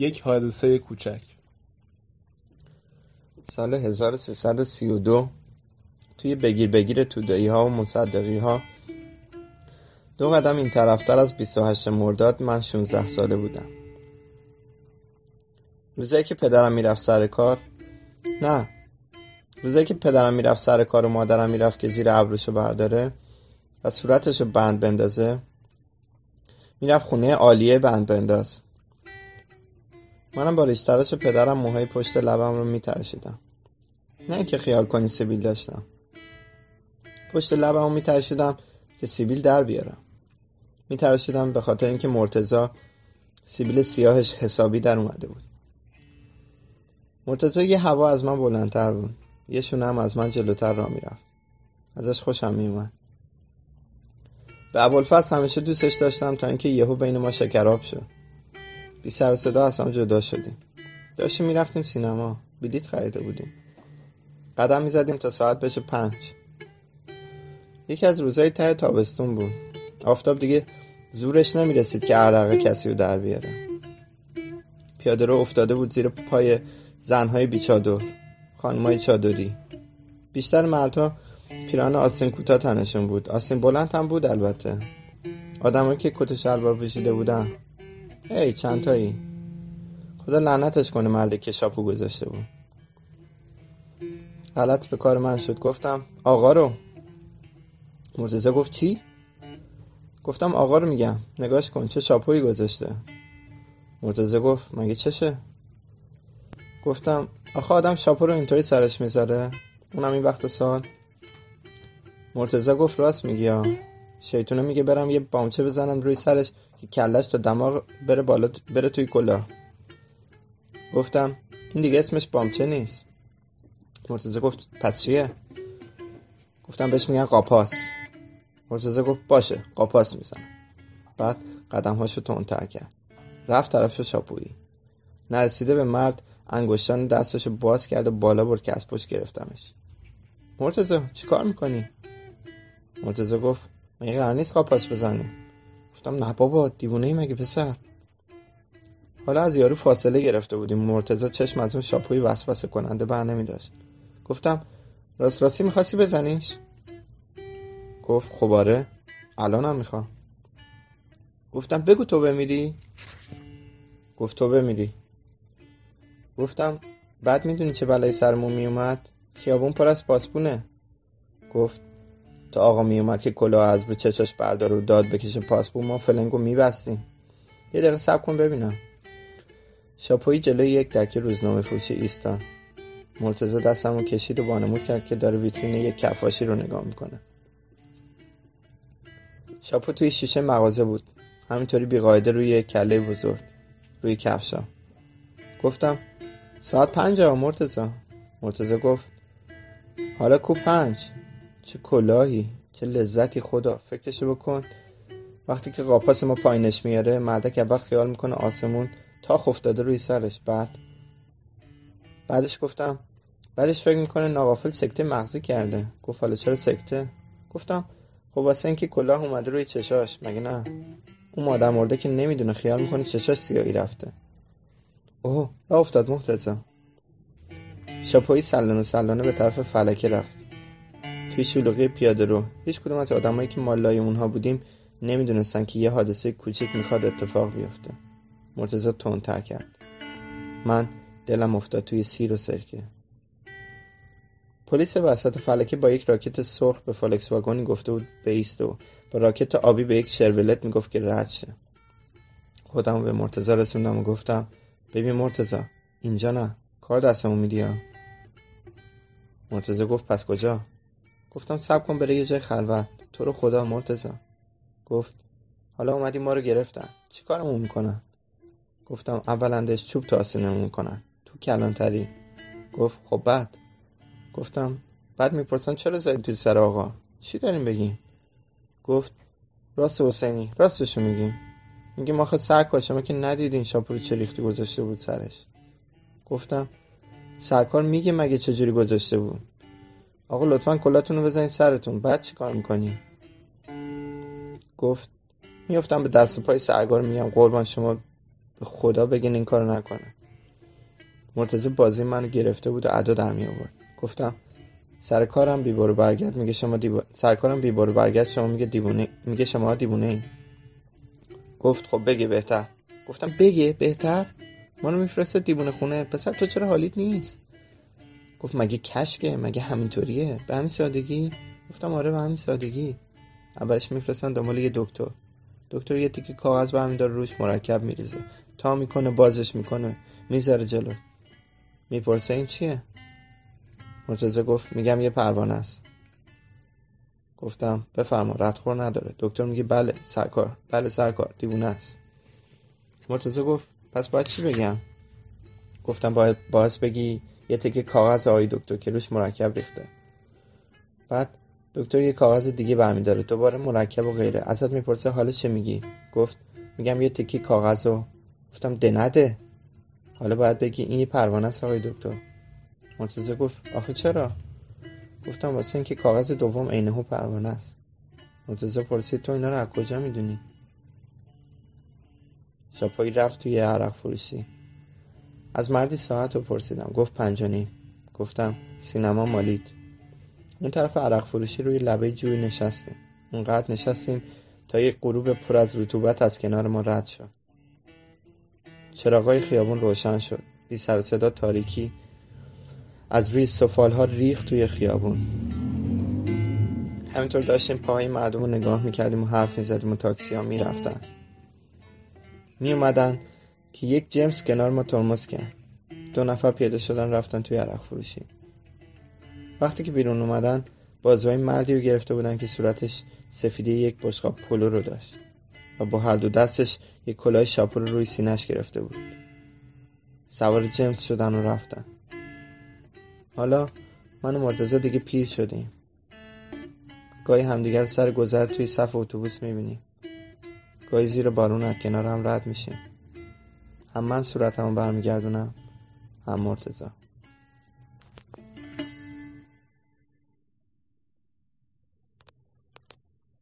یک حادثه کوچک. سال 1332 توی بگیر بگیر تودایی ها و مصدقی ها دو قدم این طرفتر از 28 مرداد من 16 ساله بودم. روزایی که پدرم می‌رفت سر کار نه. روزایی که پدرم می‌رفت سر کار و مادرم می‌رفت که زیر ابروشو برداره و صورتشو بند بندازه می‌رفت خونه عالیه بند بنداز. منم با ریشتراش پدرم موهای پشت لبم رو میترشیدم. نه اینکه خیال کنی سیبیل داشتم. پشت لبم رو میترشیدم که سیبیل در بیارم. میترشیدم به خاطر اینکه مرتزا سیبیل سیاهش حسابی در اومده بود. مرتزا یه هوا از من بلندتر بود. یه شونه هم از من جلوتر را می‌رفت. ازش خوشم میومد به ابوالفضل همیشه دوستش داشتم تا اینکه یهو بین ما شکراب شد. بی سر صدا از هم جدا شدیم. داشتیم می‌رفتیم سینما. بلیت خریده بودیم. قدم می‌زدیم تا ساعت بشه پنج. یکی از روزهای ته تابستون بود. آفتاب دیگه زورش نمی‌رسید که عرقه کسی رو در بیاره. پیاده رو افتاده بود زیر پای زنهای بیچادر. خانمای چادری. بیشتر مردها پیران آسین کوتاه تنشون بود. آسین بلند هم بود البته. آدمایی که کت شلوار پوشیده بودن. ای چند تایی خدا لعنتش کنه مرد که شاپو گذاشته بود. غلط به کار من شد. گفتم آقا رو. مرتزا گفت چی؟ گفتم آقا رو میگم. نگاش کن چه شاپویی گذاشته. مرتزا گفت مگه چشه؟ گفتم آخه آدم شاپو رو اینطوری سرش می‌ذاره؟ اونم این وقت سال. مرتزا گفت راست میگی شیطونه میگه برم یه بامچه بزنم روی سرش که کلش تا دماغ بره بالا بره توی کلا. گفتم این دیگه اسمش بامچه نیست. مرتزا گفت پس چیه؟ گفتم بهش میگن قاپاس. مرتزا گفت باشه قاپاس می‌زنم. بعد قدم هاشو تندتر کرد. رفت طرف شاپویی. نرسیده به مرد انگشتان دستشو باز کرد و بالا برد که از پشت گرفتمش. مرتزا چی کار می‌کنی؟ مرتزا گفت مگه قرار نیست قاپاس بزنیم؟ گفتم نه بابا دیوونه ای مگه پسر؟ حالا از یارو فاصله گرفته بودیم. مرتزا چشم از اون شاپوی وسوسه کننده بر نمی داشت. گفتم راست راستی می‌خواستی بزنیش؟ گفت خب آره الانم می‌خوام. گفتم بگو تو بمیری. گفت تو بمیری. گفتم بعد می‌دونی چه بلایی سرمون میومد خیابون پر از پاسپونه. گفت تا آقا میومد که کلاه از به چشاش بردار و داد بکشه پاسپون ما فلنگو میبستیم. یه دقیقه سب کن ببینم. شاپوی جلوی یک دکه روزنامه فروشی ایستا مرتزا دستمو کشید و بانمود کرد که داره ویترین یک کفاشی رو نگاه می‌کنه. شاپو توی شیشه مغازه بود. همینطوری بیقاعده روی یک کله بزرگ روی کفشا. گفتم ساعت پنج ها مرتزا مرتزا گفت حالا کو پنج؟ چه کلاهی چه لذتی خدا فکرشو بکن. وقتی که قاپاس ما پایینش میاره مردک اول خیال می‌کنه آسمون تا افتاده روی سرش. بعد؟ بعدش گفتم بعدش فکر می‌کنه ناغافل سکته مغزی کرده. گفت حالا چرا سکته؟ گفتم خب واسه اینکه کلاه اومده روی چشاش. مگه نه؟ اون مادر مرده که نمی‌دونه خیال می‌کنه چشاش سیاهی رفته. اوه را افتاد محترزا شاپوی سلانه سلانه به طرف فلکه رفت. توی شلوغی پیاده رو. هیچ کدوم از آدمایی که مالای اونها بودیم نمی‌دونستن که یه حادثه کوچیک می‌خواد اتفاق بیفته. مرتزا تندتر کرد. من دلم افتاد توی سیر و سرکه. پلیس وسط فلکه با یک راکت سرخ به فالکس واگونی گفته بود بیسته و با راکت آبی به یک شرولت می‌گفت که رد شه. خودم به مرتزا رسوندم و گفتم ببین مرتزا اینجا نه. کار دستمون میدی مرتزا گفت پس کجا؟ گفتم سب کن بره یه جای خلوت. تو رو خدا مرتزا گفت حالا اومدی ما رو گرفتن. چی کارمون می‌کنن؟ گفتم اولندش چوب تو آسینمون می‌کنن. تو کلانتری. گفت خب بعد؟ گفتم بعد می‌پرسن چرا زدی تو سر آقا؟ چی داریم بگیم؟ گفت راست حسینی راستشو میگیم. میگه ما خود سر شما که ندیدین شاپور چه ریختی گذاشته بود سرش. گفتم سرکار میگه مگه چجوری گذاشته بود؟ آقا لطفا کلاتون رو بزنید سرتون. بعد چی کار می‌کنی؟ گفت میفتم به دست پای سرکار میگم قربان شما به خدا بگین این کارو نکنه. مرتضی بازی منو گرفته بود و ادا می آورد. گفتم سر کارم بی برو برگرد. میگه شما دیو... سر کارم بی برو برگرد. شما میگه دیوونه میگه شما دیوونه این گفت خب بگی بهتر. گفتم بگه بهتر؟ ما رو میفرسته دیوونه خونه. پسر تو چرا حالیت نیست؟ گفت مگه کشکه مگه همینطوریه؟ به همین سادگی؟ گفتم آره به همین سادگی. اولش میفرستن دنبال یه دکتر. دکتر یه تیکه کاغذ برمی داره روش مرکب میریزه. تا می‌کنه بازش می‌کنه. می‌ذاره جلو. می‌پرسه این چیه؟ مرتزه گفت میگم یه پروانه است. گفتم بفرما ردخور نداره. دکتر میگه بله سرکار. بله سرکار. دیوونه است. مرتزه گفت پس باید چی بگم؟ گفتم باید باعث بگی یه تکه کاغذ آقای دکتر که روش مرکب ریخته. بعد دکتر یه کاغذ دیگه برمیداره دوباره مرکب و غیره. ازت می‌پرسه حالا چه میگی؟ گفت میگم یه تکه کاغذ و گفتم ده نده حالا باید بگی این پروانه است آقای دکتر. مرتضی گفت آخه چرا؟ گفتم واسه اینکه کاغذ دوم عینه پروانه است. مرتضی پرسید تو اینا رو از کجا می‌دونی؟ شاپایی رفت توی عرق فروشی. از مردی ساعت رو پرسیدم. گفت پنجانی گفتم سینما مالید. اون طرف عرق فروشی روی لبه جوی نشستیم. اونقدر نشستیم تا یک غروب پر از رطوبت از کنار ما رد شد. چراغای خیابون روشن شد. بی سر صدا تاریکی از روی سفال ها ریخت توی خیابون. همینطور داشتیم پاهای مردم رو نگاه می‌کردیم و حرف می‌زدیم و تاکسی ها می‌رفتن. میومدن که یک جیمز کنار ما ترمز کرد دو نفر پیاده شدن رفتن توی عرق فروشی. وقتی که بیرون اومدن بازوهای مردی رو گرفته بودن که صورتش سفیدی یک بشقاب پلو رو داشت و با هر دو دستش یک کلاه شاپور روی سینش گرفته بود. سوار جیمز شدن و رفتن. حالا من و دیگه پیر شدیم. گاهی همدیگر سر گذر توی صف اتوبوس می‌بینیم. گاهی زیر بارون از کنار هم رد میشیم. هم من صورتمو برمیگردونم هم مرتزا